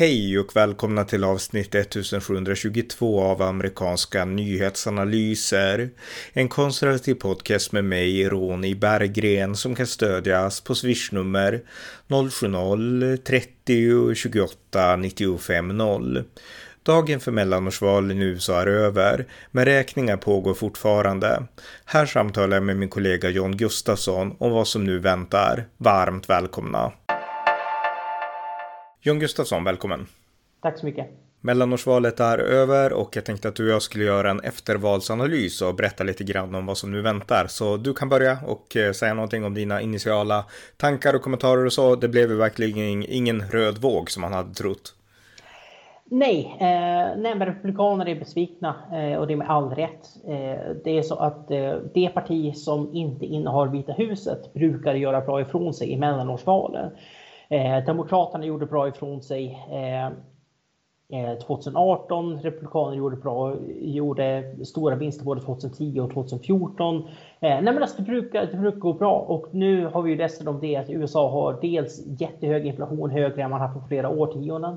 Hej och välkomna till avsnitt 1722 av amerikanska nyhetsanalyser. En konservativ podcast med mig, Ronny Berggren, som kan stödjas på swishnummer 070-30 28 95 0. Dagen för mellanårsvalen i USA är över, men räkningar pågår fortfarande. Här samtalar jag med min kollega John Gustafsson om vad som nu väntar. Varmt välkomna! John Gustafsson, välkommen. Tack så mycket. Mellanårsvalet är över och jag tänkte att du och jag skulle göra en eftervalsanalys och berätta lite grann om vad som nu väntar. Så du kan börja och eh, säga någonting om dina initiala tankar och kommentarer och så. Det blev ju verkligen ingen röd våg som man hade trott. Nej, eh, nej men republikaner är besvikna eh, och det är med all rätt. Eh, det är så att eh, det parti som inte innehar Vita huset brukar göra bra ifrån sig i mellanårsvalen. Eh, Demokraterna gjorde bra ifrån sig 2018. Eh, Republikanerna gjorde bra, gjorde stora vinster både 2010 och 2014. Eh, nej men alltså det, brukar, det brukar gå bra och nu har vi ju dessutom det att USA har dels jättehög inflation, högre än man haft på flera årtionden.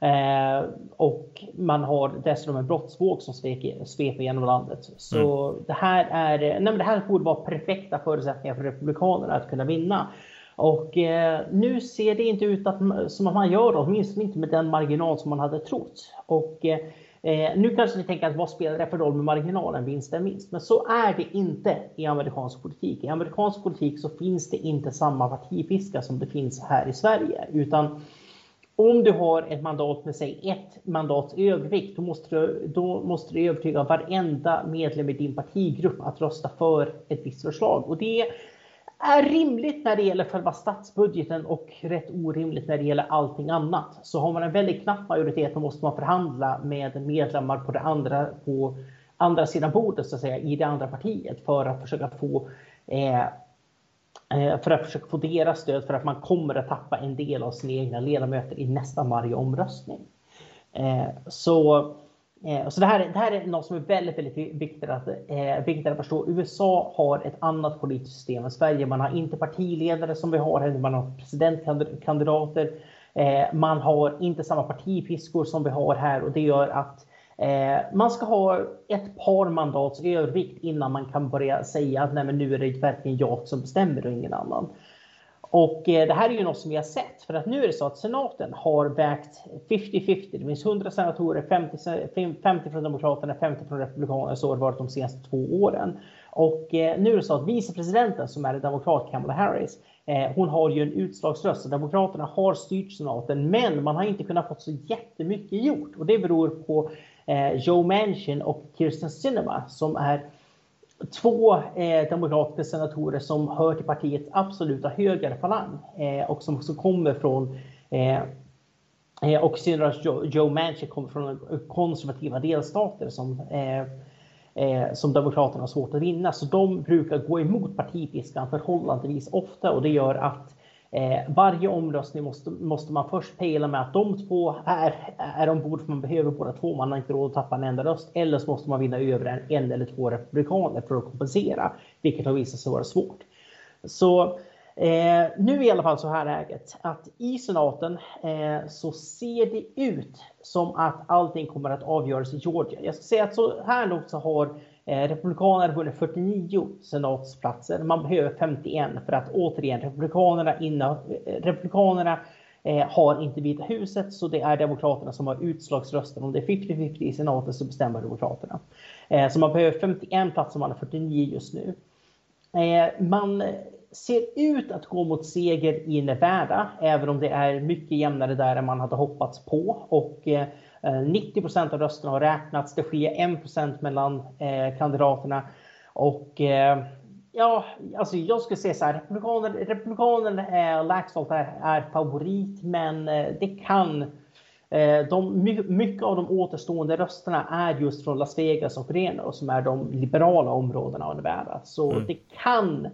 Eh, och man har dessutom en brottsvåg som sveper genom landet. Så mm. det här är, nej men det här borde vara perfekta förutsättningar för Republikanerna att kunna vinna. Och eh, nu ser det inte ut att, som att man gör det, åtminstone inte med den marginal som man hade trott. Och eh, eh nu kanske ni tänker att vad spelar det för roll med marginalen, vinst är minst? Men så är det inte i amerikansk politik. I amerikansk politik så finns det inte samma partipiska som det finns här i Sverige, utan om du har ett mandat med sig ett mandats övervikt, då måste, du, då måste du övertyga varenda medlem i din partigrupp att rösta för ett visst förslag. Och det är rimligt när det gäller själva statsbudgeten och rätt orimligt när det gäller allting annat. Så har man en väldigt knapp majoritet då måste man förhandla med medlemmar på det andra, på andra sidan bordet så att säga, i det andra partiet för att försöka få eh, eh för att försöka få deras stöd för att man kommer att tappa en del av sina egna ledamöter i nästan varje omröstning. Eh, så Eh, så det här, det här är något som är väldigt, väldigt viktigt att, eh, viktigt att förstå. USA har ett annat politiskt system än Sverige. Man har inte partiledare som vi har här, man har presidentkandidater. Eh, man har inte samma partipiskor som vi har här och det gör att eh, man ska ha ett par mandats övervikt innan man kan börja säga att Nej, men nu är det verkligen jag som bestämmer och ingen annan. Och eh, det här är ju något som vi har sett för att nu är det så att senaten har vägt 50-50. Det finns 100 senatorer, 50, 50 från Demokraterna, 50 från Republikanerna. Så har det varit de senaste två åren. Och eh, nu är det så att vicepresidenten som är demokrat, Kamala Harris, eh, hon har ju en utslagsröst. Så Demokraterna har styrt senaten, men man har inte kunnat få så jättemycket gjort. Och det beror på Joe Manchin och Kirsten Sinema som är två eh, demokratiska senatorer som hör till partiets absoluta högerfalang eh, och som också kommer från eh, eh och senare Joe, Joe Manchin kommer från konservativa delstater som, eh, eh, som Demokraterna har svårt att vinna. Så de brukar gå emot partipiskan förhållandevis ofta och det gör att Eh, varje omröstning måste, måste man först pejla med att de två är, är ombord för man behöver båda två. Man har inte råd att tappa en enda röst. Eller så måste man vinna över en, en eller två republikaner för att kompensera, vilket har visat sig vara svårt. Så eh, nu är i alla fall så här läget att i senaten eh, så ser det ut som att allting kommer att avgöras i Georgia. Jag ska säga att så här långt så har Eh, republikanerna vunnit 49 senatsplatser. Man behöver 51 för att återigen Republikanerna, inna, eh, republikanerna eh, har inte Vita huset så det är Demokraterna som har utslagsrösten. Om det är 50-50 i senaten så bestämmer Demokraterna. Eh, så man behöver 51 platser, man har 49 just nu. Eh, man ser ut att gå mot seger i Nevada, även om det är mycket jämnare där än man hade hoppats på. Och eh, 90 procent av rösterna har räknats. Det skiljer 1 procent mellan eh, kandidaterna. Och eh, ja, alltså jag skulle säga så här. Republikanen, republikanen eh, Laxalt är, är favorit, men eh, det kan eh, de, mycket av de återstående rösterna är just från Las Vegas och Reno som är de liberala områdena av Nevada. Så mm. det kan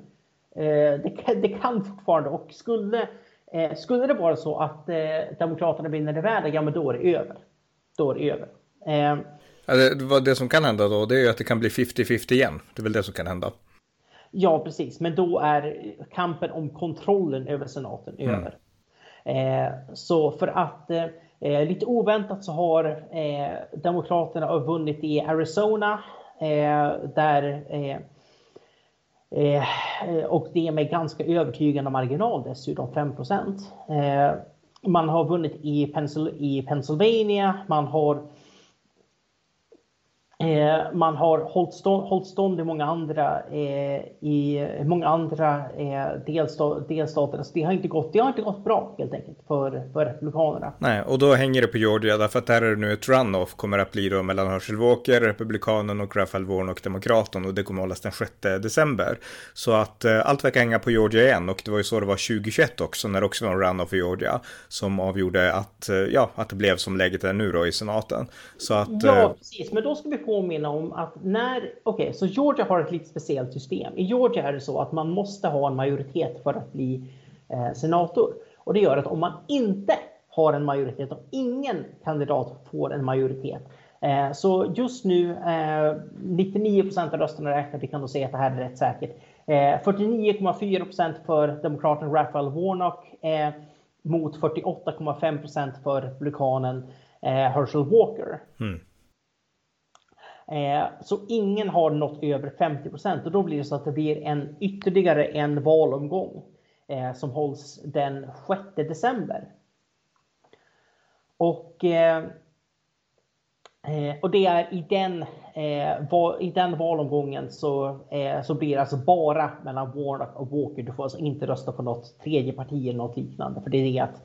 eh, det, kan, det kan fortfarande och skulle, eh, skulle det vara så att eh, Demokraterna vinner Nevada, ja men då är det över det över. Eh, det, det som kan hända då, det är att det kan bli 50-50 igen. Det är väl det som kan hända. Ja, precis. Men då är kampen om kontrollen över senaten mm. över. Eh, så för att eh, lite oväntat så har eh, Demokraterna vunnit i Arizona eh, där eh, eh, och det med ganska övertygande marginal dessutom 5 man har vunnit i, Pensil i Pennsylvania, man har Eh, man har hållit stånd, hållit stånd i många andra, eh, i många andra eh, delstat, delstater. Så det, har inte gått, det har inte gått bra helt enkelt för, för Republikanerna. Nej, och då hänger det på Georgia därför att där är det nu ett runoff kommer att bli då mellan Herschel Walker, Republikanen och Raphael Warren och Demokraten och det kommer att hållas den 6 december. Så att eh, allt verkar hänga på Georgia igen och det var ju så det var 2021 också när det också var en runoff i Georgia som avgjorde att, eh, ja, att det blev som läget är nu då i senaten. Så att, ja, eh, precis, men då ska vi påminna om att när, okej, okay, så Georgia har ett lite speciellt system. I Georgia är det så att man måste ha en majoritet för att bli eh, senator. Och det gör att om man inte har en majoritet, om ingen kandidat får en majoritet, eh, så just nu, eh, 99 procent av rösterna räknat, vi kan då säga att det här är rätt säkert. Eh, 49,4 procent för demokraten Raphael Warnock eh, mot 48,5 procent för republikanen eh, Herschel Walker. Mm. Eh, så ingen har nått över 50 procent och då blir det så att det blir en ytterligare en valomgång eh, som hålls den 6 december. Och, eh, och det är i den, i den valomgången så, så blir det alltså bara mellan Warnock och Walker. Du får alltså inte rösta på något tredje parti eller något liknande. För det är det att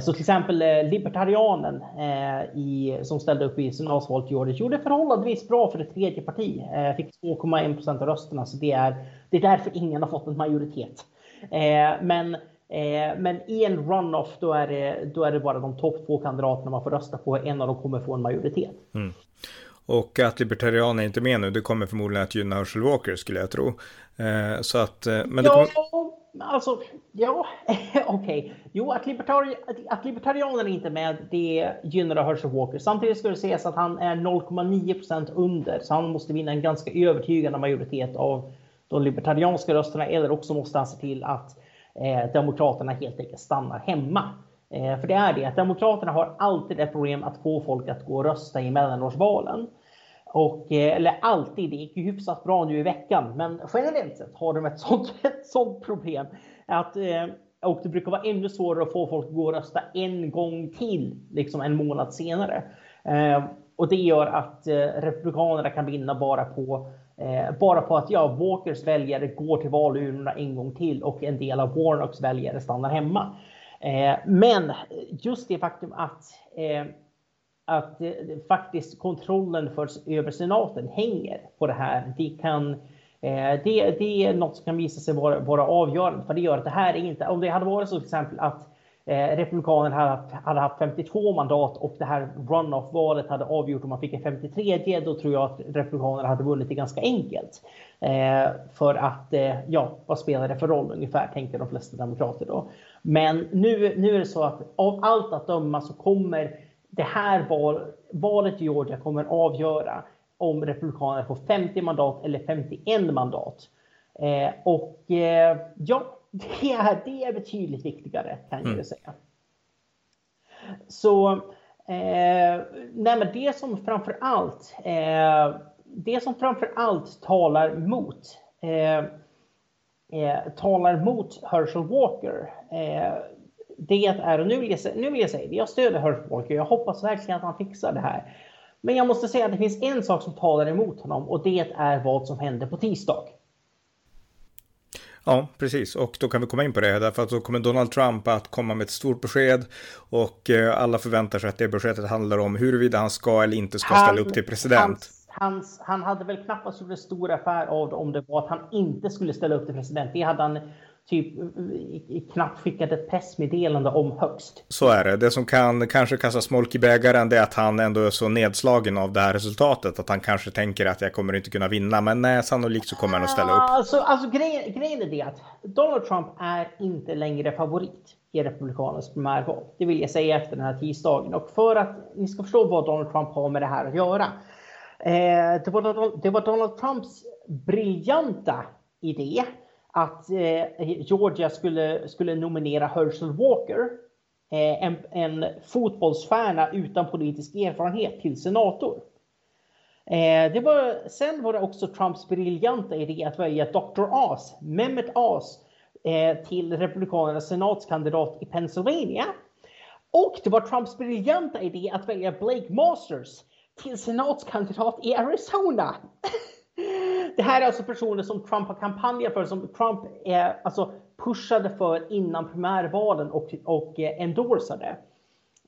så till exempel eh, Libertarianen eh, i, som ställde upp i senatsvalet i år gjorde förhållandevis bra för ett tredje parti. Fick 2,1 procent av rösterna så det är, det är därför ingen har fått en majoritet. Men, men i en runoff då är, det, då är det bara de topp två kandidaterna man får rösta på. En av dem kommer få en majoritet. Mm. Och att Libertarianen är inte med nu, det kommer förmodligen att gynna Herschel Walker skulle jag tro. så att, men det kommer... Alltså, ja, okej. Okay. Jo, att, libertari att libertarianen är inte med, det gynnar Herschel Walker. Samtidigt ska det sägas att han är 0,9% under, så han måste vinna en ganska övertygande majoritet av de libertarianska rösterna, eller också måste han se till att eh, Demokraterna helt enkelt stannar hemma. Eh, för det är det, att Demokraterna har alltid ett problem att få folk att gå och rösta i mellanårsvalen. Och, eh, eller alltid, det gick ju hyfsat bra nu i veckan, men generellt sett har de ett sånt, ett sånt problem. Att, eh, och det brukar vara ännu svårare att få folk att gå och rösta en gång till, liksom en månad senare. Eh, och det gör att Republikanerna kan vinna bara på bara på att ja, Walkers väljare går till valurnorna en gång till och en del av Warnocks väljare stannar hemma. men just det faktum att att eh, faktiskt kontrollen för, över senaten hänger på det här. Det, kan, eh, det, det är något som kan visa sig vara, vara avgörande. För det gör att det här är inte, om det hade varit så till exempel att eh, Republikanerna hade haft, hade haft 52 mandat och det här runoff-valet hade avgjort om man fick en 53, då tror jag att Republikanerna hade vunnit det ganska enkelt. Eh, för att, eh, ja, vad spelar det för roll ungefär, tänker de flesta demokrater då. Men nu, nu är det så att av allt att döma så kommer det här val, valet i Georgia kommer avgöra om Republikanerna får 50 mandat eller 51 mandat. Eh, och eh, ja, det är, det är betydligt viktigare kan jag mm. säga. Så eh, nej, det som framför allt eh, det som framför allt talar mot eh, eh, talar mot Herschel Walker det är, och nu vill jag, nu vill jag säga det, jag stöder Herschel Walker, jag hoppas verkligen att han fixar det här. Men jag måste säga att det finns en sak som talar emot honom och det är vad som händer på tisdag. Ja, precis. Och då kan vi komma in på det, därför att då kommer Donald Trump att komma med ett stort besked och eh, alla förväntar sig att det beskedet handlar om huruvida han ska eller inte ska ställa upp till president. Hans, han hade väl knappast gjort en stor affär av det om det var att han inte skulle ställa upp till president. Det hade han typ knappt skickat ett pressmeddelande om högst. Så är det. Det som kan kanske kasta smolk i bägaren är att han ändå är så nedslagen av det här resultatet att han kanske tänker att jag kommer inte kunna vinna. Men nej, sannolikt så kommer han att ställa upp. Alltså, alltså grejen, grejen är det att Donald Trump är inte längre favorit i Republikanernas primärval. Det vill jag säga efter den här tisdagen. Och för att ni ska förstå vad Donald Trump har med det här att göra. Eh, det, var, det var Donald Trumps briljanta idé att eh, Georgia skulle, skulle nominera Herschel Walker eh, en, en fotbollsstjärna utan politisk erfarenhet till senator. Eh, det var, sen var det också Trumps briljanta idé att välja Dr. Oz, Mehmet Oz, eh, till Republikanernas senatskandidat i Pennsylvania. Och det var Trumps briljanta idé att välja Blake Masters till senatskandidat i Arizona. Det här är alltså personer som Trump har kampanjat för, som Trump eh, alltså pushade för innan primärvalen och, och eh, endorsade.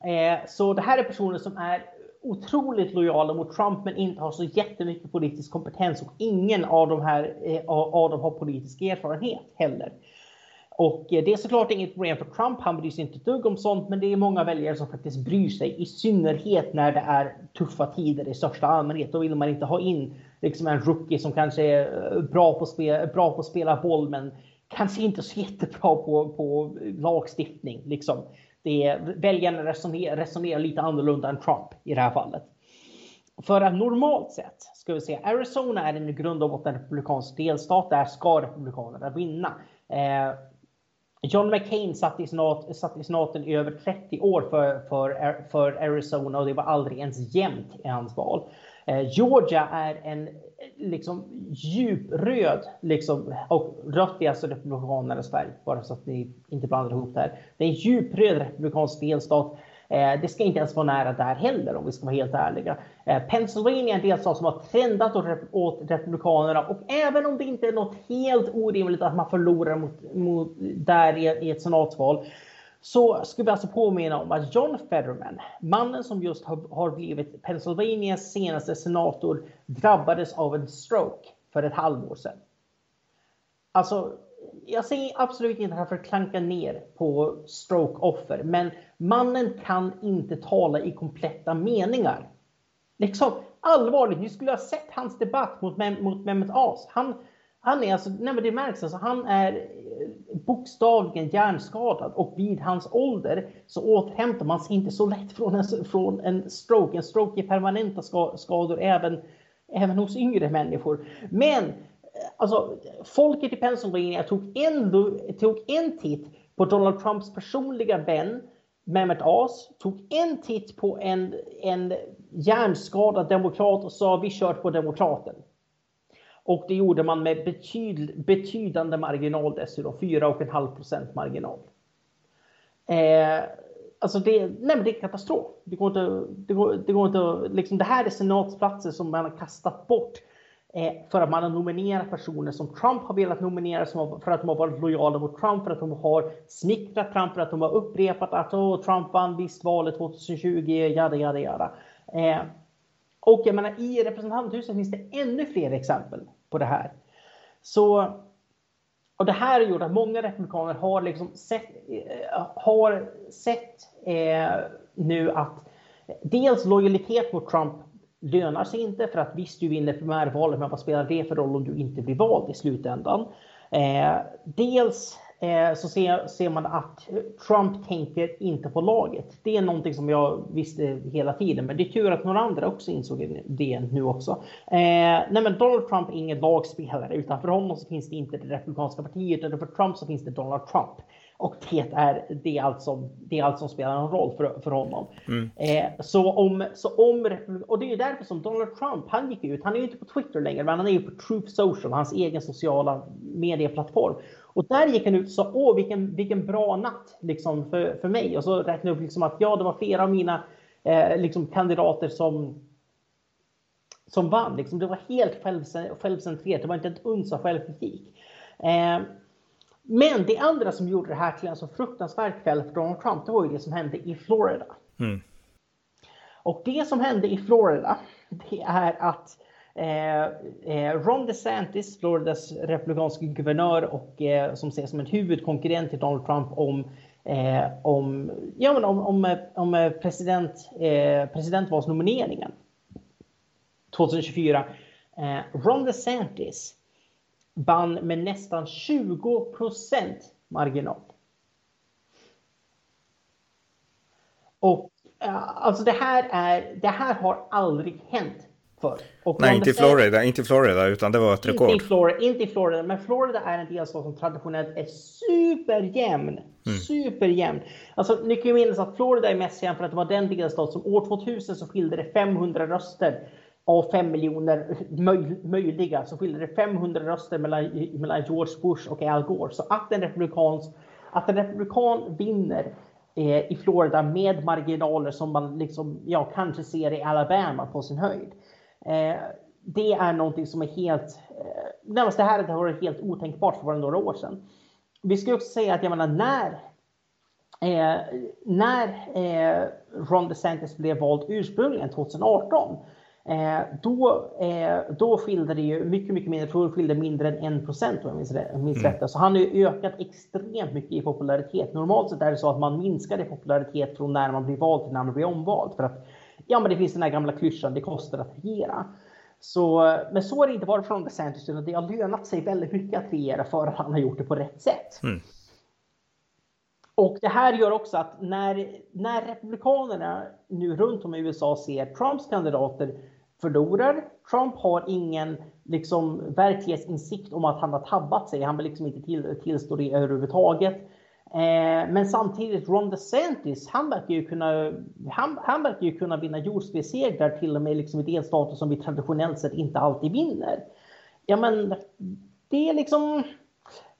Eh, så det här är personer som är otroligt lojala mot Trump men inte har så jättemycket politisk kompetens och ingen av de här eh, av dem har politisk erfarenhet heller. Och eh, det är såklart inget problem för Trump, han bryr sig inte ett dugg om sånt, men det är många väljare som faktiskt bryr sig, i synnerhet när det är tuffa tider i största allmänhet. Då vill man inte ha in liksom en rookie som kanske är eh, bra på, spela, bra på att spela boll, men kanske inte så jättebra på, på lagstiftning. Liksom. Det är, väljarna resonerar, resonerar lite annorlunda än Trump i det här fallet. För att normalt sett, ska vi säga, Arizona är en i grund och botten republikansk delstat. Där ska republikanerna vinna. Eh, John McCain satt i, senat, satt i senaten i över 30 år för, för, för Arizona och det var aldrig ens jämnt i hans val. Eh, Georgia är en liksom djupröd, liksom, och rött är alltså republikanernas färg, bara så att ni inte blandar ihop det här. Det är en djupröd republikansk delstat Eh, det ska inte ens vara nära där heller om vi ska vara helt ärliga. Eh, Pennsylvania är en delstat som har trendat åt Republikanerna och även om det inte är något helt orimligt att man förlorar mot, mot där i, ett senatsval så skulle vi alltså påminna om att John Fetterman, mannen som just har, har blivit Pennsylvanias senaste senator, drabbades av en stroke för ett halvår sedan. Alltså, jag säger absolut inte här för att klanka ner på stroke-offer, men mannen kan inte tala i kompletta meningar. Liksom, allvarligt, ni skulle ha sett hans debatt mot, mot Mehmet As. Han, han är alltså, nej men det märks alltså, han är eh, bokstavligen hjärnskadad och vid hans ålder så återhämtar man sig inte så lätt från en, från en stroke. En stroke ger permanenta skador även, även hos yngre människor. Men eh, alltså, folket i Pennsylvania tog en, tog en titt på Donald Trumps personliga vän Mehmet As, tog en titt på en, en hjärnskadad demokrat och sa vi kör på demokraten. Och det gjorde man med betyd, betydande marginal dessutom, 4,5 procent marginal. Eh, alltså det, nej men det är katastrof. Det går inte, det går, det går inte, liksom, det här är senatsplatser som man har kastat bort Eh, för att man har nominerat personer som Trump har velat nominera för att de har varit lojala mot Trump, för att de har smickrat Trump, för att de har upprepat att oh, Trump vann visst valet 2020, jada jada jada. Eh, och jag menar, i representanthuset finns det ännu fler exempel på det här. Så, och det här har gjort att många republikaner har liksom sett, eh, har sett eh, nu att dels lojalitet mot Trump lönar sig inte för att visst du vinner primärvalet men vad spelar det för roll om du inte blir vald i slutändan? Eh, dels eh, så ser, ser, man att Trump tänker inte på laget. Det är någonting som jag visste hela tiden men det är tur att några andra också insåg det nu också. Eh, nej men Donald Trump är ingen lagspelare utan för honom så finns det inte det republikanska partiet utan för Trump så finns det Donald Trump. Och det är, det är, allt, som, det är allt som spelar någon roll för, för honom. Mm. Eh, så om, så om, och det är därför som Donald Trump, han gick ut, han är ju inte på Twitter längre, men han är ju på Truth Social, hans egen sociala medieplattform. Och där gick han ut och sa, åh vilken, vilken bra natt liksom, för, för mig. Och så räknade upp liksom att ja, det var flera av mina eh, liksom, kandidater som som vann. Liksom, det var helt självcentrerat, det var inte ett uns av självkritik. Eh, men det andra som gjorde det här till en så fruktansvärd kväll för Donald Trump, det var ju det som hände i Florida. Mm. Och det som hände i Florida, det är att eh, eh Ron DeSantis, Floridas republikanske guvernör och eh, som ses som en huvudkonkurrent till Donald Trump om eh, om, ja, men om, om, om president, eh, presidentvalsnomineringen 2024. Eh, Ron DeSantis vann med nästan 20 procent marginal. Och alltså det här, är, det här har aldrig hänt För. Nej, inte i Florida, inte i Florida, utan det var ett rekord. Inte i, Florida, inte i Florida, men Florida är en delstat som traditionellt är superjämn. Mm. Superjämn. Alltså, ni kan ju minnas att Florida är mest känd för att det var den delstat som år 2000 så skilde det 500 röster av 5 miljoner möj, möjliga så skiljer det 500 röster mellan, mellan George Bush och Al Gore. Så att en, republikans, att en republikan vinner eh, i Florida med marginaler som man liksom, ja, kanske ser i Alabama på sin höjd. Eh, det är någonting som är helt, eh, närmast det här har varit helt otänkbart för bara några år sedan. Vi ska också säga att jag menar när Eh, när eh, Ron DeSantis blev vald ursprungligen 2018 då, eh, då skilde det ju mycket, mycket mindre. Jag tror det skilde mindre än 1 procent om jag minns, mm. rätt. Så han har ju ökat extremt mycket i popularitet. Normalt sett är det så att man minskar i popularitet från när man blir vald till när man blir omvald. För att ja, men det finns den här gamla klyschan, det kostar att regera. Så, men så har det inte varit från DeSantis, utan det har lönat sig väldigt mycket att regera för att han har gjort det på rätt sätt. Mm. Och det här gör också att när, när republikanerna nu runt om i USA ser Trumps kandidater förlorar, Trump har ingen liksom, verklighetsinsikt om att han har tabbat sig. Han vill liksom inte till, tillstå det överhuvudtaget. Eh, men samtidigt, Ron DeSantis, han verkar ju kunna, han, han verkar ju kunna vinna jordskredssegrar till och med liksom i delstater som vi traditionellt sett inte alltid vinner. Ja, men det är liksom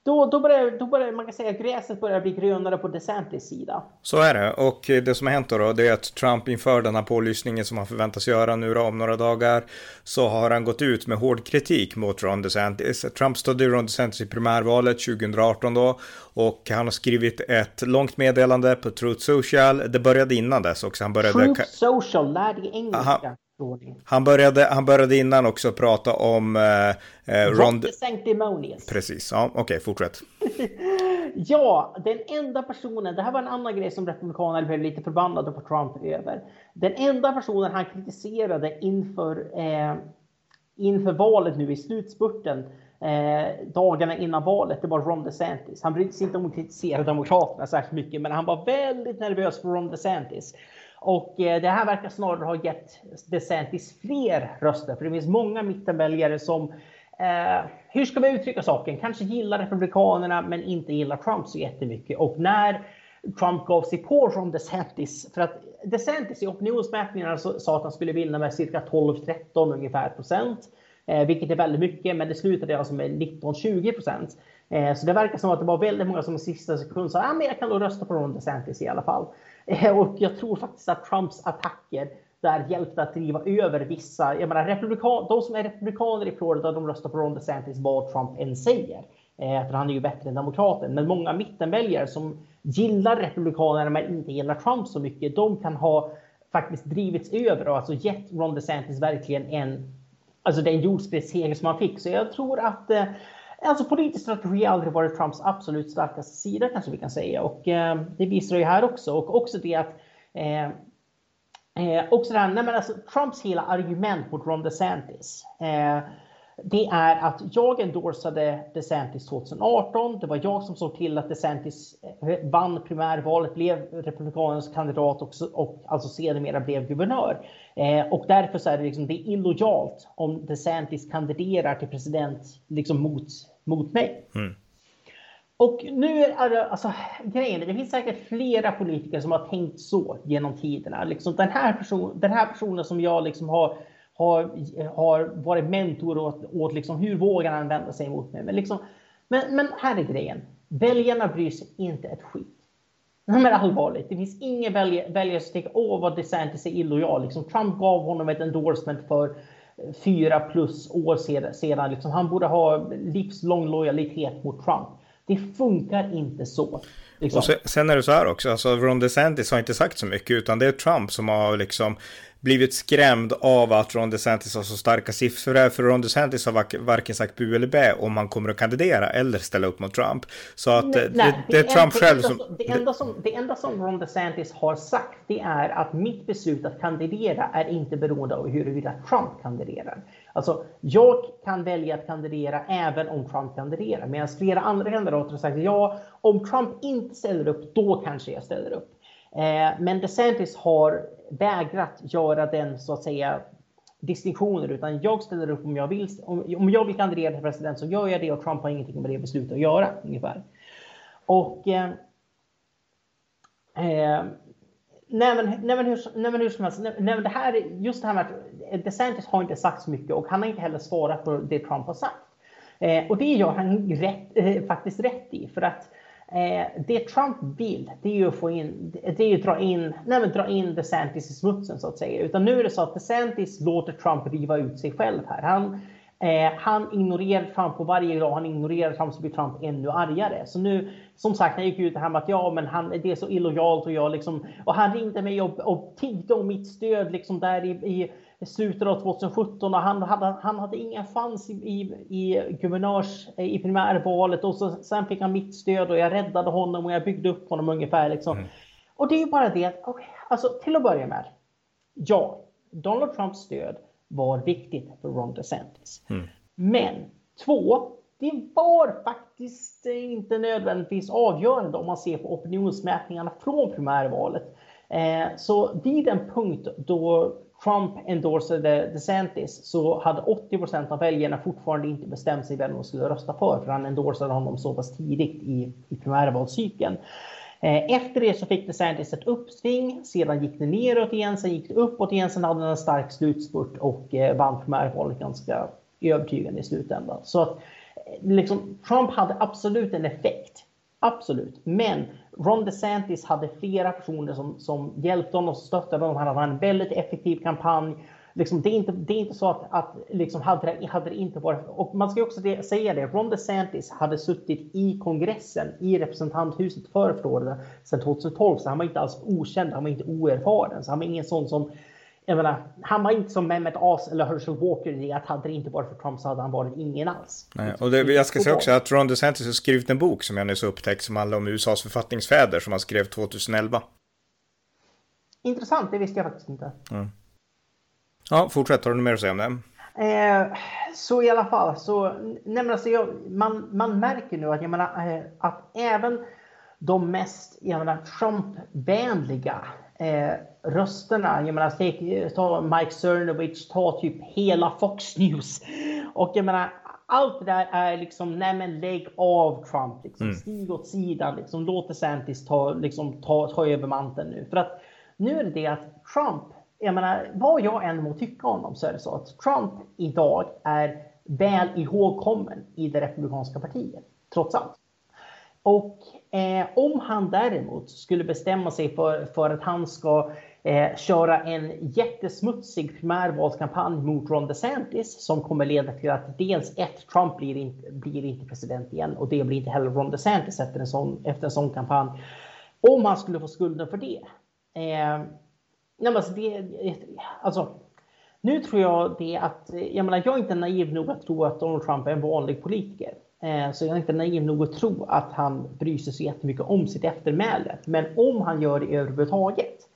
då, då, börjar, då börjar man kan säga att gräset börjar bli grönare på DeSantis sida. Så är det. Och det som har hänt då, då det är att Trump inför den här pålyssningen som han förväntas göra nu då, om några dagar så har han gått ut med hård kritik mot Ron DeSantis. Trump stödde Ron DeSantis i primärvalet 2018 då och han har skrivit ett långt meddelande på Truth Social. Det började innan dess också. Han började... Truth Social, lär dig engelska. Aha. Han började, han började innan också prata om... Eh, eh, Ron... Sanctimonious. Precis, ja okej, okay, fortsätt. ja, den enda personen, det här var en annan grej som republikanerna blev lite förbannade på Trump över. Den enda personen han kritiserade inför, eh, inför valet nu i slutspurten eh, dagarna innan valet, det var Ron DeSantis. Han brydde sig inte om att kritisera Demokraterna särskilt mycket, men han var väldigt nervös för Ron DeSantis. Och eh, det här verkar snarare ha gett DeSantis fler röster, för det finns många mittenväljare som eh, hur ska vi uttrycka saken? Kanske gillar Republikanerna men inte gillar Trump så jättemycket. Och när Trump gav sig på Ron DeSantis, för att DeSantis i opinionsmätningarna sa att han skulle vinna med cirka 12-13 ungefär procent, eh, vilket är väldigt mycket, men det slutade alltså med 19-20 procent. Eh, så det verkar som att det var väldigt många som i sista sekund sa att ah, jag kan nog rösta på Ron DeSantis i alla fall. Eh, och jag tror faktiskt att Trumps attacker där hjälpte att driva över vissa. Jag menar, republikan, de som är republikaner i Florida de röstar på Ron DeSantis vad Trump än säger. Eh, för han är ju bättre än demokraten. Men många mittenväljare som gillar republikanerna men inte gillar Trump så mycket. De kan ha faktiskt drivits över och alltså gett Ron DeSantis verkligen en, alltså den jordskredsseger som han fick. Så jag tror att eh, Alltså politisk strategi har aldrig varit Trumps absolut starkaste sida kanske vi kan säga och eh, det visar det ju här också och också det att eh, eh, också det här, nej men alltså Trumps hela argument mot Ron DeSantis eh, det är att jag endorsade DeSantis 2018. Det var jag som såg till att DeSantis eh, vann primärvalet, blev republikanens kandidat och, och alltså sedermera blev guvernör. Eh, och därför så är det, liksom, det är illojalt om DeSantis kandiderar till president liksom, mot, mot mig. Mm. Och nu är det alltså grejen, det finns säkert flera politiker som har tänkt så genom tiderna. Liksom, den, här person, den här personen som jag liksom har har, har varit mentor åt, åt liksom, hur vågar han vända sig mot mig? Men, liksom, men, men här är grejen. Väljarna bryr sig inte ett skit. Men allvarligt, det finns ingen väljare som tänker åh vad DeSantis är illojal. Liksom, Trump gav honom ett endorsement för fyra plus år sedan. Liksom, han borde ha livslång lojalitet mot Trump. Det funkar inte så. Liksom. Och sen är det så här också, alltså Ron DeSantis har inte sagt så mycket utan det är Trump som har liksom blivit skrämd av att Ron DeSantis har så starka siffror. För Ron DeSantis har varken sagt bu eller bä om han kommer att kandidera eller ställa upp mot Trump. Så att nej, det, det, är Trump själv som... Det enda som... Det enda som Ron DeSantis har sagt det är att mitt beslut att kandidera är inte beroende av huruvida Trump kandiderar. Alltså, jag kan välja att kandidera även om Trump kandiderar. Medan flera andra kandidater har sagt ja, om Trump inte ställer upp, då kanske jag ställer upp. Eh, men DeSantis har vägrat göra den så att säga distinktioner utan jag ställer upp om jag vill. Om, om jag vill kandidera till president så gör jag det och Trump har ingenting med det beslutet att göra ungefär. Och eh, eh, Nej men, nej, men hur, nej, men hur som helst, nej, men det här, just det här med att eh, DeSantis har inte sagt så mycket och han har inte heller svarat på det Trump har sagt. Eh, och det gör han rätt, eh, faktiskt rätt i för att eh, det Trump vill det är ju att få in, det är ju dra in, nej, men dra in DeSantis i smutsen så att säga. Utan nu är det så att DeSantis låter Trump riva ut sig själv här. Han, Eh, han ignorerar Trump och varje dag han ignorerar Trump så blir Trump ännu argare. Så nu, som sagt, han gick ut här med att ja, men han, det är så illojalt och jag liksom, och han ringde mig och, och tiggde om mitt stöd liksom där i, i slutet av 2017 och han hade, han hade ingen chans i, i, i guvernörs, i primärvalet och så, sen fick han mitt stöd och jag räddade honom och jag byggde upp honom ungefär liksom. Mm. Och det är ju bara det att, okay, alltså till att börja med, ja, Donald Trumps stöd var viktigt för Ron DeSantis. Mm. Men två, det var faktiskt inte nödvändigtvis avgörande om man ser på opinionsmätningarna från primärvalet. Eh, så vid en punkt då Trump endorsade DeSantis så hade 80% av väljarna fortfarande inte bestämt sig vem de skulle rösta för, för han endorsade honom så pass tidigt i, i primärvalscykeln. Eh, efter det så fick DeSantis ett uppsving, sedan gick det neråt igen, sen gick det uppåt igen, sen hade han en stark slutspurt och eh, vann primärvalet ganska övertygande i slutändan. Så att eh, liksom, Trump hade absolut en effekt. Absolut. Men Ron DeSantis hade flera personer som, som hjälpte honom och stöttade honom. Han hade en väldigt effektiv kampanj liksom, det, är inte, det är inte så att, att liksom, hade, det, hade det inte varit... Och man ska också det, säga det, Ron DeSantis hade suttit i kongressen i representanthuset för Florida sedan 2012, så han var inte alls okänd, han var inte oerfaren, så han var ingen sån som jag menar, han var inte som Mehmet As eller Herschel Walker i att hade det inte varit för Trump så hade han varit ingen alls. Nej, och det, jag ska säga också att Ron DeSantis har skrivit en bok som jag nyss upptäckt som handlar om USAs författningsfäder som han skrev 2011. Intressant, det visste jag faktiskt inte. Mm. Ja, fortsätt. Har du mer att säga om det? Eh, så i alla fall, så, nej alltså jag, man, man märker nu att, jag menar, eh, att även de mest Trump-vänliga eh, rösterna, jag menar, ta Mike Cernovich, ta typ hela Fox News. Och jag menar, allt det där är liksom, nej men lägg av Trump, liksom, mm. stig åt sidan, liksom, låt DeSantis ta, liksom, ta, ta över manteln nu. För att nu är det det att Trump jag menar, vad jag än må tycka om honom så är det så att Trump idag är väl ihågkommen i det republikanska partiet, trots allt. Och eh, om han däremot skulle bestämma sig för, för att han ska eh, köra en jättesmutsig primärvalskampanj mot Ron DeSantis som kommer leda till att dels ett, Trump blir inte, blir inte president igen och det blir inte heller Ron DeSantis efter en sån, efter en sån kampanj. Om han skulle få skulden för det, eh, Nej, men alltså, det, alltså, nu tror jag det att, jag menar jag är inte naiv nog att tro att Donald Trump är en vanlig politiker. Eh, så jag är inte naiv nog att tro att han bryr sig så jättemycket om sitt eftermäle. Men om han gör det överhuvudtaget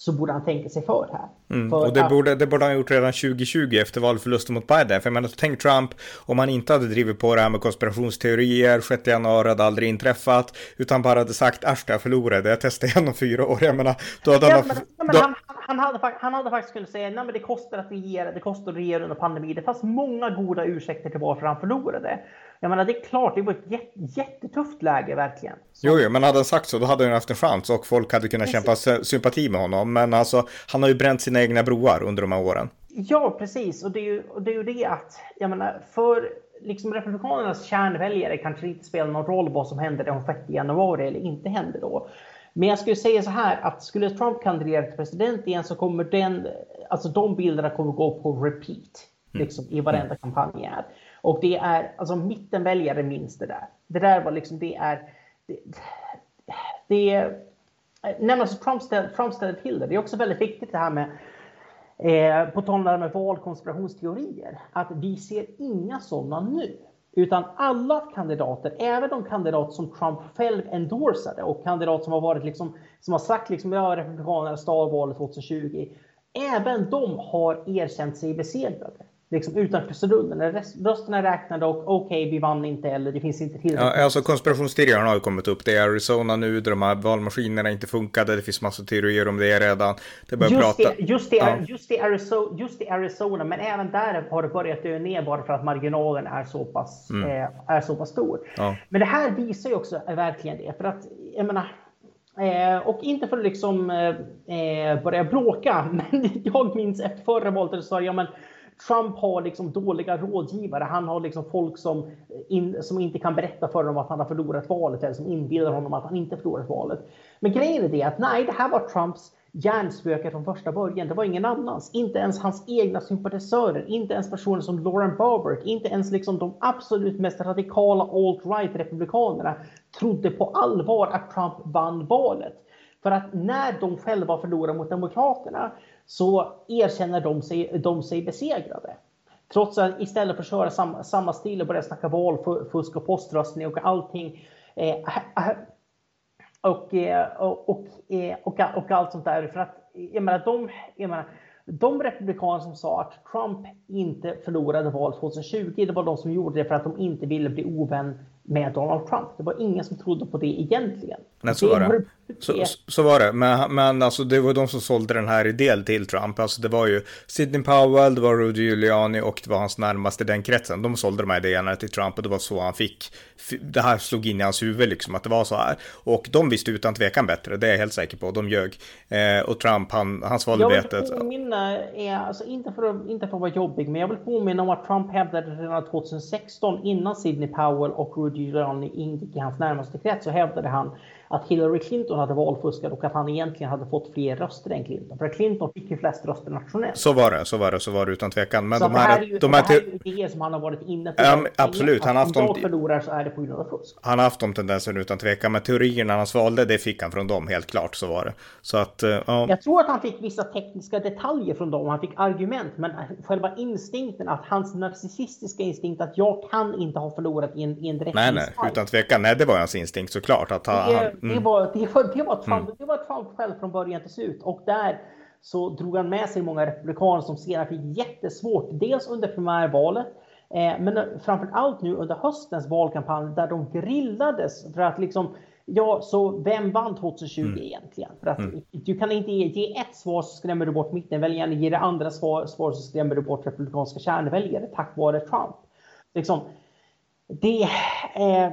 så borde han tänka sig för här. Mm, för och det, att... borde, det borde han gjort redan 2020 efter valförlusten mot Biden. För jag menar, tänk Trump om han inte hade drivit på det här med konspirationsteorier, 6 januari hade aldrig inträffat, utan bara hade sagt äsch, jag förlorade, jag testade igen om fyra år. Jag menar, då hade ja, han... Men, men då... han, han, hade, han hade faktiskt kunnat säga, nej men det kostar att regera, det kostar att regera under pandemin. Det fanns många goda ursäkter till varför han förlorade. Jag menar, det är klart, det var ett jättetufft läge verkligen. Så... Jo, jo, men hade han sagt så, då hade han haft en chans och folk hade kunnat precis. kämpa sympati med honom. Men alltså, han har ju bränt sina egna broar under de här åren. Ja, precis. Och det är ju det, är ju det att, jag menar, för liksom Republikanernas kärnväljare kanske inte spelar någon roll vad som händer den 6 januari eller inte händer då. Men jag skulle säga så här att skulle Trump kandidera till president igen så kommer den, alltså de bilderna kommer gå på repeat. Mm. Liksom i varenda mm. kampanj är. Och det är, alltså mittenväljare minns det där. Det där var liksom, det är, det, det Nej, alltså Trump, ställde, Trump ställde till det. Det är också väldigt viktigt det här med, eh, på tal om valkonspirationsteorier, att vi ser inga sådana nu. Utan alla kandidater, även de kandidater som Trump själv endorsade och kandidater som har varit liksom, som har sagt liksom, ja, republikanerna stal valet 2020. Även de har erkänt sig besegrade liksom utanför. Rösterna är räknade och okej, okay, vi vann inte eller det finns inte tillräckligt. Ja, alltså konspirationsteorierna har ju kommit upp. Det är Arizona nu där de här valmaskinerna inte funkade. Det finns massa teorier om det redan. Det börjar just prata. Det, just, det, ja. just, det Arizona, just i Arizona, men även där har det börjat dö ner bara för att marginalen är så pass, mm. eh, är så pass stor. Ja. Men det här visar ju också verkligen det. För att, jag menar, Eh, och inte för att liksom eh, börja bråka, men jag minns efter förra valet så ja men Trump har liksom dåliga rådgivare. Han har liksom folk som, eh, in, som inte kan berätta för honom att han har förlorat valet eller som inbillar honom att han inte förlorat valet. Men grejen är det att nej, det här var Trumps hjärnspöke från första början. Det var ingen annans. Inte ens hans egna sympatisörer, inte ens personer som Lauren Boebert, inte ens liksom de absolut mest radikala alt-right republikanerna trodde på allvar att Trump vann valet. För att när de själva förlorar mot Demokraterna så erkänner de sig, de sig besegrade. Trots att istället för att köra samma, samma stil och börja snacka valfusk och poströstning och allting eh, och, eh, och, och, eh, och, och, allt sånt där. För att jag menar, de, jag menar, de republikaner som sa att Trump inte förlorade valet 2020, det var de som gjorde det för att de inte ville bli ovän med Donald Trump. Det var ingen som trodde på det egentligen. Nej, så var det. Så, så, var det. Men, men alltså, det var de som sålde den här idén till Trump. Alltså, det var ju Sidney Powell, det var Rudy Giuliani och det var hans närmaste i den kretsen. De sålde de här idéerna till Trump och det var så han fick. Det här slog in i hans huvud liksom att det var så här. Och de visste utan tvekan bättre, det är jag helt säker på. De ljög. Eh, och Trump, han, han svalde betet. Jag vill påminna, eh, alltså, inte, för att, inte för att vara jobbig, men jag vill påminna om att Trump hävdade redan 2016 innan Sidney Powell och Rudy Giuliani ingick i hans närmaste krets så hävdade han att Hillary Clinton hade valfuskat och att han egentligen hade fått fler röster än Clinton. För Clinton fick ju flest röster nationellt. Så var det, så var det, så var det utan tvekan. Men så de här, det här är ju, de här, här är idéer som han har varit inne på. Ja, absolut, han har haft. Om förlorar så är det på grund av fusk. Han har haft de tendenserna utan tvekan, men teorierna han svalde, det fick han från dem, helt klart, så var det. Så att, uh, Jag tror att han fick vissa tekniska detaljer från dem, han fick argument, men själva instinkten, att hans narcissistiska instinkt att jag kan inte ha förlorat i en, i en direkt Nej, nej, utan tvekan, nej, det var hans instinkt såklart. Att han, det, mm. det, var, det var det var Trump, mm. det var Trump själv från början till slut. Och där så drog han med sig många republikaner som sedan fick jättesvårt, dels under primärvalet, eh, men framför allt nu under höstens valkampanj där de grillades för att liksom Ja, så vem vann 2020 mm. egentligen? För att mm. du kan inte ge, ge, ett svar så skrämmer du bort mittenväljarna, ge det andra svar, svar så skrämmer du bort republikanska kärnväljare tack vare Trump. Liksom, det, eh,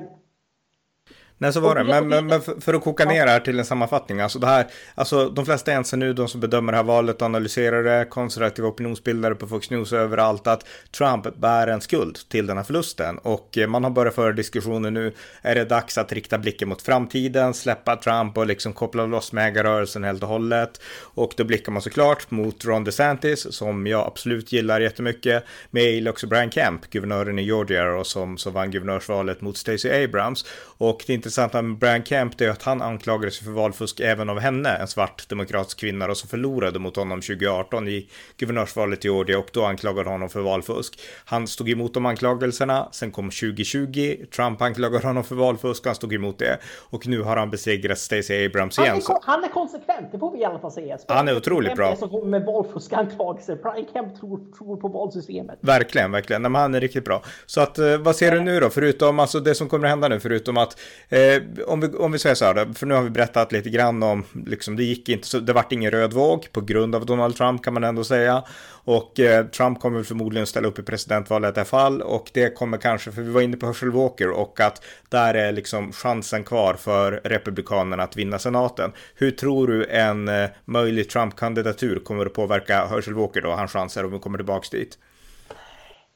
Nej, så var det. Men, men, men, för att koka ner det här till en sammanfattning. Alltså det här, alltså de flesta ense nu, de som bedömer det här valet, analyserar det, konservativa opinionsbildare på Fox News överallt, att Trump bär en skuld till den här förlusten. Och man har börjat föra diskussioner nu. Är det dags att rikta blicken mot framtiden, släppa Trump och liksom koppla loss megarörelsen helt och hållet? Och då blickar man såklart mot Ron DeSantis, som jag absolut gillar jättemycket. Med också Brian Kemp, guvernören i Georgia och som, som vann guvernörsvalet mot Stacey Abrams. Och det intressanta med Brian Kemp är att han anklagades för valfusk även av henne, en svart demokratisk kvinna och som förlorade mot honom 2018 i guvernörsvalet i Georgia och då anklagade honom för valfusk. Han stod emot de anklagelserna, sen kom 2020, Trump anklagade honom för valfusk, han stod emot det och nu har han besegrat Stacey Abrams igen. Han är, han är konsekvent, det får vi i alla fall säga. Han är otroligt bra. Som kommer med valfuskanklagelser. Brian Kemp tror, tror på valsystemet. Verkligen, verkligen. Nej, men han är riktigt bra. Så att, eh, vad ser du nu då, förutom alltså det som kommer att hända nu, förutom att eh, om, vi, om vi säger så här för nu har vi berättat lite grann om, liksom det gick inte, så det vart ingen röd våg på grund av Donald Trump kan man ändå säga. Och eh, Trump kommer förmodligen ställa upp i presidentvalet i alla fall och det kommer kanske, för vi var inne på Herschel Walker och att där är liksom chansen kvar för republikanerna att vinna senaten. Hur tror du en eh, möjlig Trump-kandidatur kommer att påverka Herschel Walker då, hans chanser om vi kommer tillbaks dit?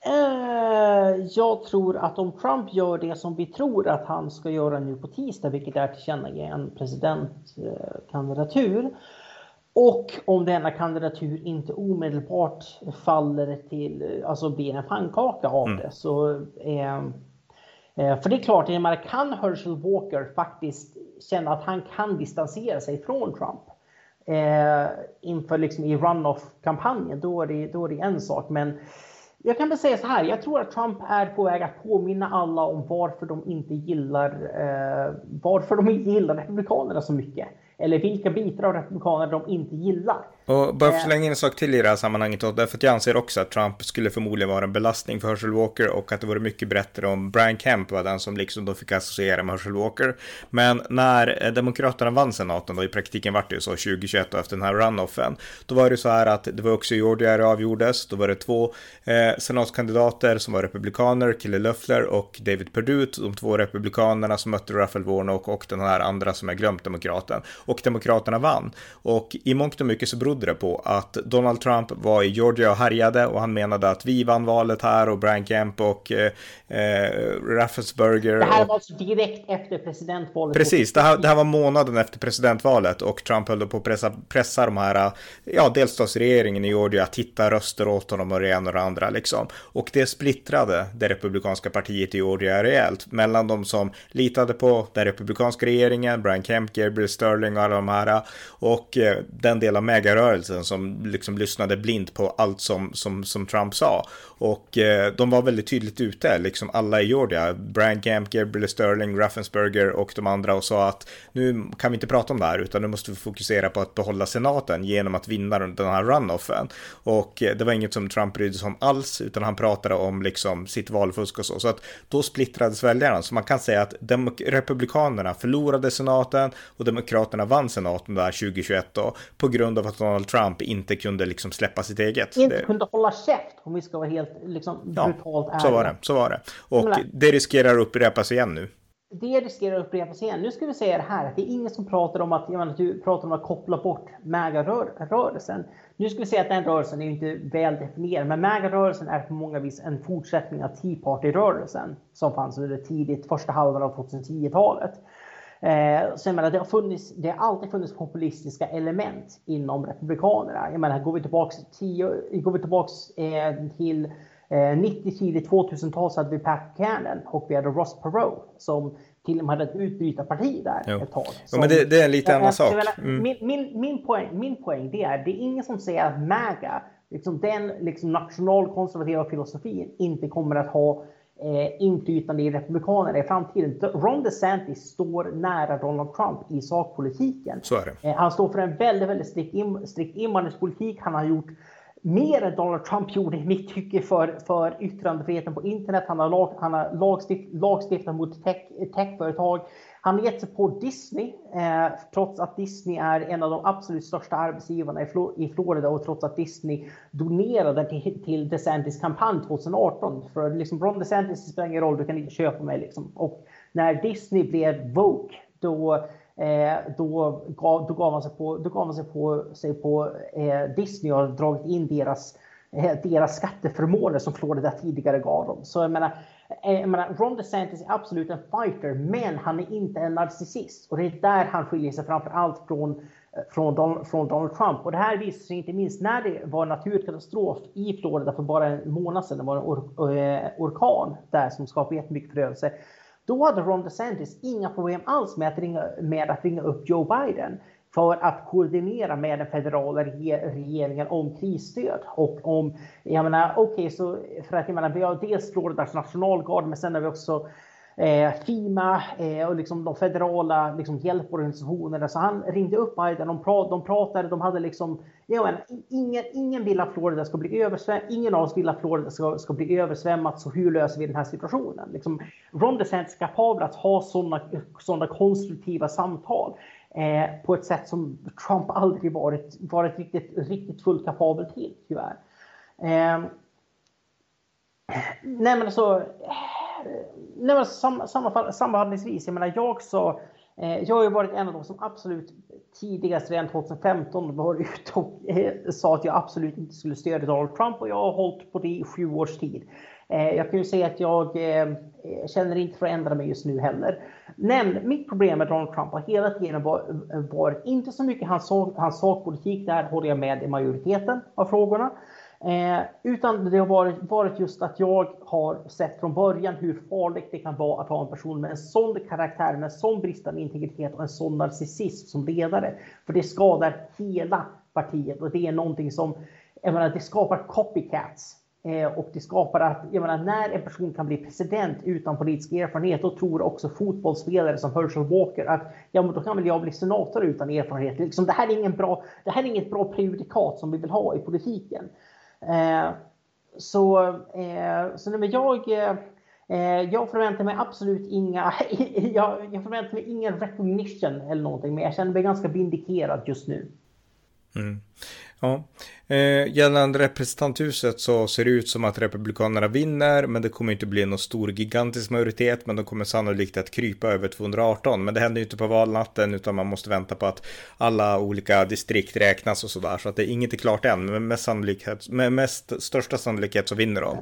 Eh, jag tror att om Trump gör det som vi tror att han ska göra nu på tisdag, vilket är att tillkännage en presidentkandidatur. Och om denna kandidatur inte omedelbart faller till, alltså blir en pannkaka av mm. det. Så, eh, eh för det är klart, kan Herschel Walker faktiskt känna att han kan distansera sig från Trump eh, inför liksom i runoff-kampanjen, då, är det, då är det en sak. Men jag kan väl säga så här, jag tror att Trump är på väg att påminna alla om varför de inte gillar, eh, varför de inte gillar Republikanerna så mycket eller vilka bitar av republikanerna de inte gillar. Och bara för att slänga in en sak till i det här sammanhanget, därför att jag anser också att Trump skulle förmodligen vara en belastning för Herschel Walker och att det vore mycket bättre om Brian Kemp var den som liksom då fick associera med Herschel Walker. Men när Demokraterna vann senaten, då i praktiken vart det ju så 2021 och efter den här runoffen, då var det så här att det var också Georgia det avgjordes, då var det två eh, senatskandidater som var republikaner, Kelly Loeffler och David Perdue, de två republikanerna som mötte Raphael Warnock och den här andra som är glömt demokraten. Och demokraterna vann. Och i mångt och mycket så berodde det på att Donald Trump var i Georgia och härjade och han menade att vi vann valet här och Brian Kemp och eh, eh Raffensperger. Det här var alltså direkt efter presidentvalet. Precis, det här, det här var månaden efter presidentvalet och Trump höll på att pressa, pressa de här, ja, delstatsregeringen i Georgia att hitta röster åt honom och det ena och det andra liksom. Och det splittrade det republikanska partiet i Georgia rejält mellan de som litade på den republikanska regeringen, Brian Kemp, Gabriel Sterling och alla de här och eh, den del av megarörelsen som liksom lyssnade blint på allt som, som, som Trump sa. Och eh, de var väldigt tydligt ute, liksom alla i Georgia, Brian Kemp, Gabriel Sterling, Raffensperger och de andra och sa att nu kan vi inte prata om det här utan nu måste vi fokusera på att behålla senaten genom att vinna den här runoffen. Och eh, det var inget som Trump brydde sig om alls utan han pratade om liksom sitt valfusk och så. Så att då splittrades väljarna. Så man kan säga att republikanerna förlorade senaten och demokraterna vann senaten där 2021 då på grund av att Donald Trump inte kunde liksom släppa sitt eget. Inte kunde hålla käft om vi ska vara helt liksom brutalt ärliga. så var det. Så var det. Och det riskerar att upprepas igen nu. Det riskerar att upprepas igen. Nu ska vi säga det här att det är ingen som pratar om att, jag menar, du pratar om att koppla bort MAGA-rörelsen. Nu ska vi säga att den rörelsen är inte väl definierad, men MAGA-rörelsen är på många vis en fortsättning av Tea Party-rörelsen som fanns under tidigt första halvan av 2010-talet. Eh, så jag menar, det har, funnits, det har alltid funnits populistiska element inom Republikanerna. Jag menar, går vi tillbaks, tio, går vi tillbaks eh, till eh, 90 tidigt 2000-tal så hade vi Pat Buchanan och vi hade Ross Perot som till och med hade ett utbytarparti där jo. ett tag. Som, jo, men det, det, är en lite annan sak. Mm. Min, min, min, poäng, min poäng det är, det är ingen som säger att MAGA, liksom den liksom nationalkonservativa filosofin, inte kommer att ha eh, inflytande i Republikanerna i framtiden. Ron DeSantis står nära Donald Trump i sakpolitiken. Så är det. Eh, han står för en väldigt, väldigt strikt, in, strikt invandringspolitik. Han har gjort mer än Donald Trump gjorde i mitt tycke för, för yttrandefriheten på internet. Han har, lag, han har lagstift, lagstiftat mot tech, techföretag. Han har gett sig på Disney, eh, trots att Disney är en av de absolut största arbetsgivarna i, Flor i Florida och trots att Disney donerade till, till DeSantis kampanj 2018. För liksom, Ron DeSantis spelar ingen roll, du kan inte köpa mig. Liksom. Och när Disney blev woke, då eh, då, gav, då gav man sig på, då gav man sig på, sig på eh, Disney och har dragit in deras, eh, deras skatteförmåner som Florida tidigare gav dem. Så jag menar, Eh, jag menar, Ron DeSantis är absolut en fighter, men han är inte en narcissist. Och det är där han skiljer sig framför allt från, eh, från, Donald, från Donald Trump. Och det här visar sig inte minst när det var naturkatastrof i Florida för bara en månad sedan. Det var en or eh, orkan där som skapade jättemycket förödelse. Då hade Ron DeSantis inga problem alls med att ringa, med att ringa upp Joe Biden för att koordinera med den federala regeringen om krisstöd. Och om, jag menar, okej, okay, så för att jag menar, vi har dels Floridas nationalgard, men sen har vi också eh, FIMA eh, och liksom de federala liksom, hjälporganisationerna. Så han ringde upp Biden, de, pra de pratade, de hade liksom, jag menar, ingen, ingen vill att Florida ska bli översvämmat, ingen av oss vill att Florida ska, ska bli översvämmat, så hur löser vi den här situationen? Liksom, Ron DeSantis är kapabel att ha sådana såna konstruktiva samtal eh, på ett sätt som Trump aldrig varit, varit riktigt, riktigt fullt kapabel till, tyvärr. Eh, nej men alltså, eh, nej men alltså, sam, sammanfattningsvis, jag menar jag så, eh, jag har ju varit en av de som absolut tidigast redan 2015 var ute och eh, sa att jag absolut inte skulle stödja Donald Trump och jag har hållit på det i sju års tid. Jag kan ju säga att jag känner inte för att ändra mig just nu heller. Men mitt problem med Donald Trump har hela tiden varit inte så mycket hans, hans sakpolitik, där håller jag med i majoriteten av frågorna. Eh, utan det har varit, varit just att jag har sett från början hur farligt det kan vara att ha en person med en sån karaktär, med en sån bristande integritet och en sån narcissism som ledare. För det skadar hela partiet och det är någonting som, jag menar, det skapar copycats Eh, och det skapar att, jag menar, när en person kan bli president utan politisk erfarenhet, då tror också fotbollsspelare som Herschel Walker att ja, men då kan väl jag bli senator utan erfarenhet. Liksom, det, här är ingen bra, det här är inget bra prejudikat som vi vill ha i politiken. Eh, så, eh, så nej, men jag, eh, eh jag förväntar mig absolut inga, jag, jag förväntar mig ingen recognition eller någonting, men jag känner mig ganska vindikerad just nu. Mm. Ja, eh, gällande representanthuset så ser det ut som att Republikanerna vinner, men det kommer inte bli någon stor gigantisk majoritet, men de kommer sannolikt att krypa över 218. Men det händer ju inte på valnatten, utan man måste vänta på att alla olika distrikt räknas och sådär, så att det är inget är klart än. Men med, sannolikhet, med mest största sannolikhet så vinner de.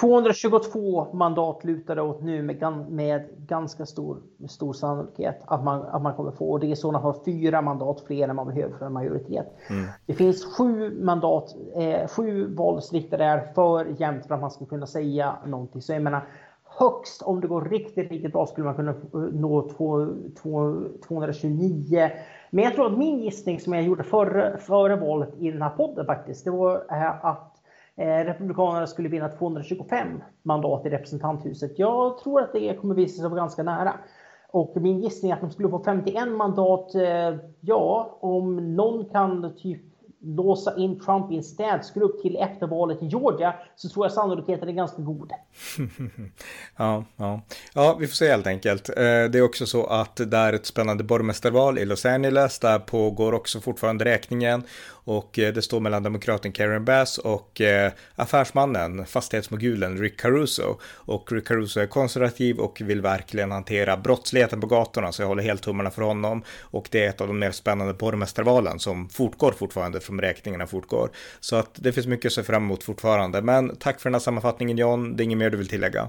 222 mandat lutar det åt nu med, med ganska stor, stor sannolikhet att man, att man kommer få. Och det är sådana fall fyra mandat fler än man behöver för en majoritet. Mm. Det finns sju sju mandat, eh, sju valdistrikt är för jämnt för att man ska kunna säga någonting. Så jag menar, högst om det går riktigt, riktigt bra skulle man kunna nå 2, 2, 229. Men jag tror att min gissning som jag gjorde före, före valet i den här podden faktiskt, det var eh, att eh, Republikanerna skulle vinna 225 mandat i representanthuset. Jag tror att det kommer visa sig vara ganska nära. Och min gissning är att de skulle få 51 mandat. Eh, ja, om någon kan typ låsa in Trump i en städsgrupp till eftervalet i Georgia så tror jag sannolikheten är ganska god. ja, ja. ja, vi får se helt enkelt. Eh, det är också så att det är ett spännande borgmästarval i Los Angeles. Där pågår också fortfarande räkningen och eh, det står mellan demokraten Karen Bass och eh, affärsmannen, fastighetsmogulen Rick Caruso. Och Rick Caruso är konservativ och vill verkligen hantera brottsligheten på gatorna, så jag håller helt tummarna för honom. Och det är ett av de mer spännande borgmästarvalen som fortgår fortfarande, som räkningarna fortgår. Så att det finns mycket att se fram emot fortfarande. Men tack för den här sammanfattningen John, det är inget mer du vill tillägga?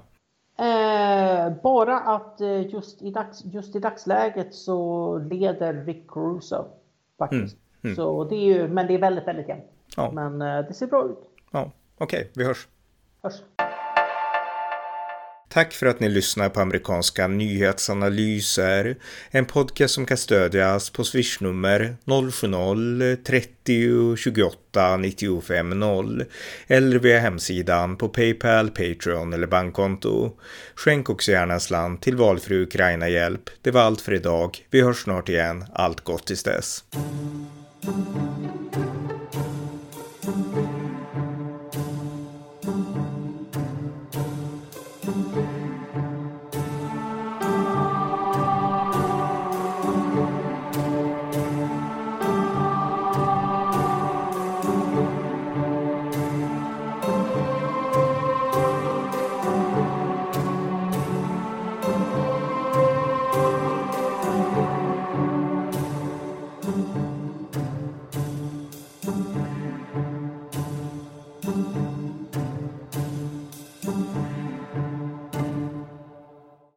Eh, bara att eh, just i, dags, just i dagsläget så leder Rick Caruso faktiskt. Mm. Mm. Så det är ju, men det är väldigt, väldigt jämnt. Ja. Men eh, det ser bra ut. Ja, okej, okay, vi hörs. Hörs. Tack för att ni lyssnar på amerikanska nyhetsanalyser. En podcast som kan stödjas på swishnummer 070-30 28 95 0 eller via hemsidan på Paypal, Patreon eller bankkonto. Skänk också gärna en slant till valfri Ukraina-hjälp. Det var allt för idag. Vi hörs snart igen. Allt gott tills dess. thank you